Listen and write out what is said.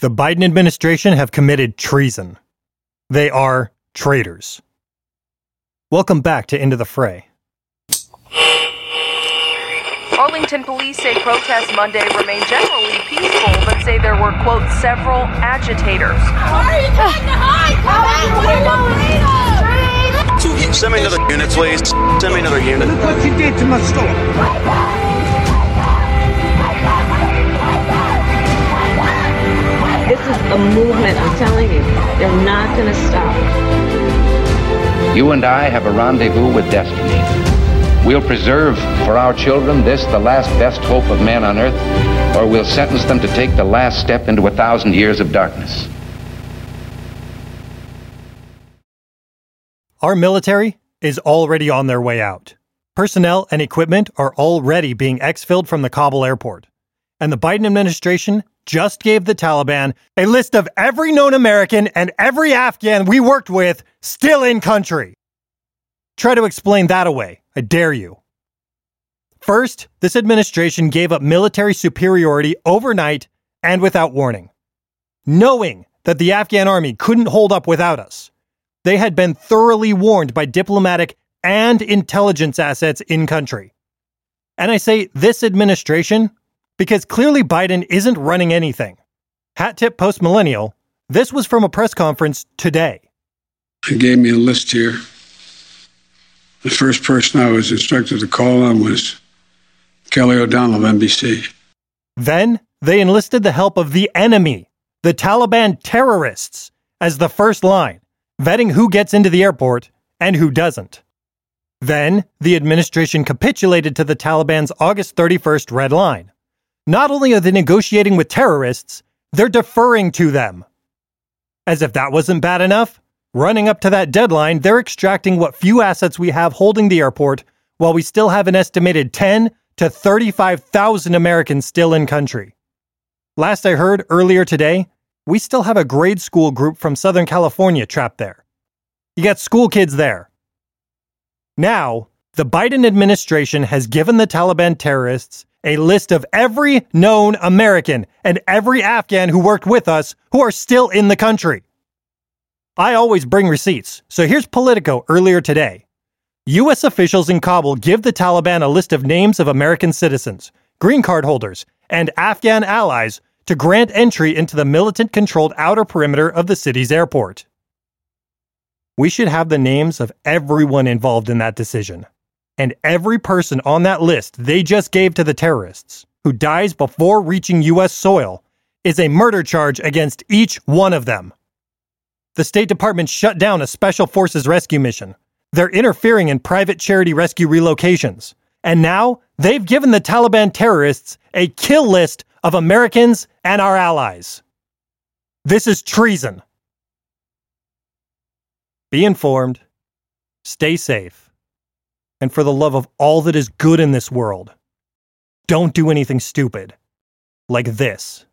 The Biden administration have committed treason. They are traitors. Welcome back to Into the Fray. Arlington police say protests Monday remain generally peaceful, but say there were, quote, several agitators. Why are you trying to hide? Send me another unit, please. Send me another unit. Look what you did to my store. Movement, I'm telling you. They're not going to stop. You and I have a rendezvous with destiny. We'll preserve for our children this, the last best hope of man on earth, or we'll sentence them to take the last step into a thousand years of darkness. Our military is already on their way out. Personnel and equipment are already being exfilled from the Kabul airport. And the Biden administration just gave the Taliban a list of every known American and every Afghan we worked with still in country. Try to explain that away. I dare you. First, this administration gave up military superiority overnight and without warning. Knowing that the Afghan army couldn't hold up without us, they had been thoroughly warned by diplomatic and intelligence assets in country. And I say this administration because clearly Biden isn't running anything. Hat tip post millennial, this was from a press conference today. He gave me a list here. The first person I was instructed to call on was Kelly O'Donnell of NBC. Then they enlisted the help of the enemy, the Taliban terrorists, as the first line, vetting who gets into the airport and who doesn't. Then the administration capitulated to the Taliban's August 31st red line. Not only are they negotiating with terrorists, they're deferring to them. As if that wasn't bad enough, running up to that deadline, they're extracting what few assets we have holding the airport while we still have an estimated 10 to 35,000 Americans still in country. Last I heard earlier today, we still have a grade school group from Southern California trapped there. You got school kids there. Now, the Biden administration has given the Taliban terrorists a list of every known American and every Afghan who worked with us who are still in the country. I always bring receipts, so here's Politico earlier today. U.S. officials in Kabul give the Taliban a list of names of American citizens, green card holders, and Afghan allies to grant entry into the militant controlled outer perimeter of the city's airport. We should have the names of everyone involved in that decision and every person on that list they just gave to the terrorists who dies before reaching U.S. soil is a murder charge against each one of them. The State Department shut down a Special Forces rescue mission. They're interfering in private charity rescue relocations. And now they've given the Taliban terrorists a kill list of Americans and our allies. This is treason. Be informed, stay safe and for the love of all that is good in this world, don't do anything stupid like this.